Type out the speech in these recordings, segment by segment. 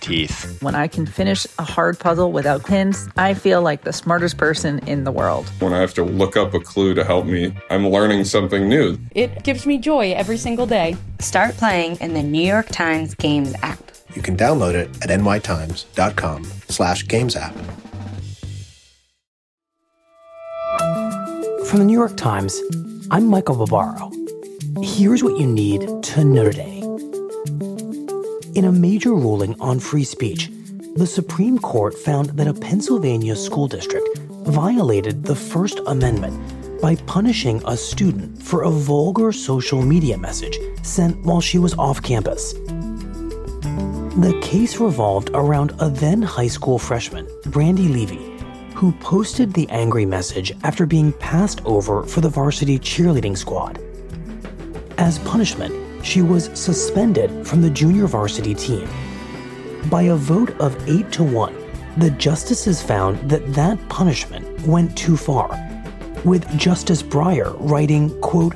teeth. When I can finish a hard puzzle without hints, I feel like the smartest person in the world. When I have to look up a clue to help me, I'm learning something new. It gives me joy every single day. Start playing in the New York Times Games app. You can download it at nytimes.com slash games app. From the New York Times, I'm Michael Barbaro. Here's what you need to know today. In a major ruling on free speech, the Supreme Court found that a Pennsylvania school district violated the First Amendment by punishing a student for a vulgar social media message sent while she was off campus. The case revolved around a then high school freshman, Brandi Levy, who posted the angry message after being passed over for the varsity cheerleading squad. As punishment, she was suspended from the junior varsity team. By a vote of 8 to 1, the justices found that that punishment went too far, with Justice Breyer writing, quote,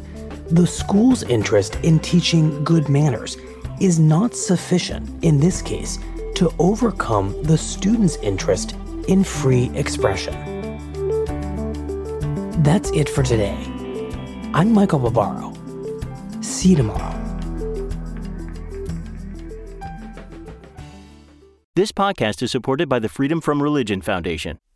"The school's interest in teaching good manners is not sufficient in this case to overcome the student's interest in free expression." That's it for today. I'm Michael Barbaro. See you tomorrow. This podcast is supported by the Freedom From Religion Foundation.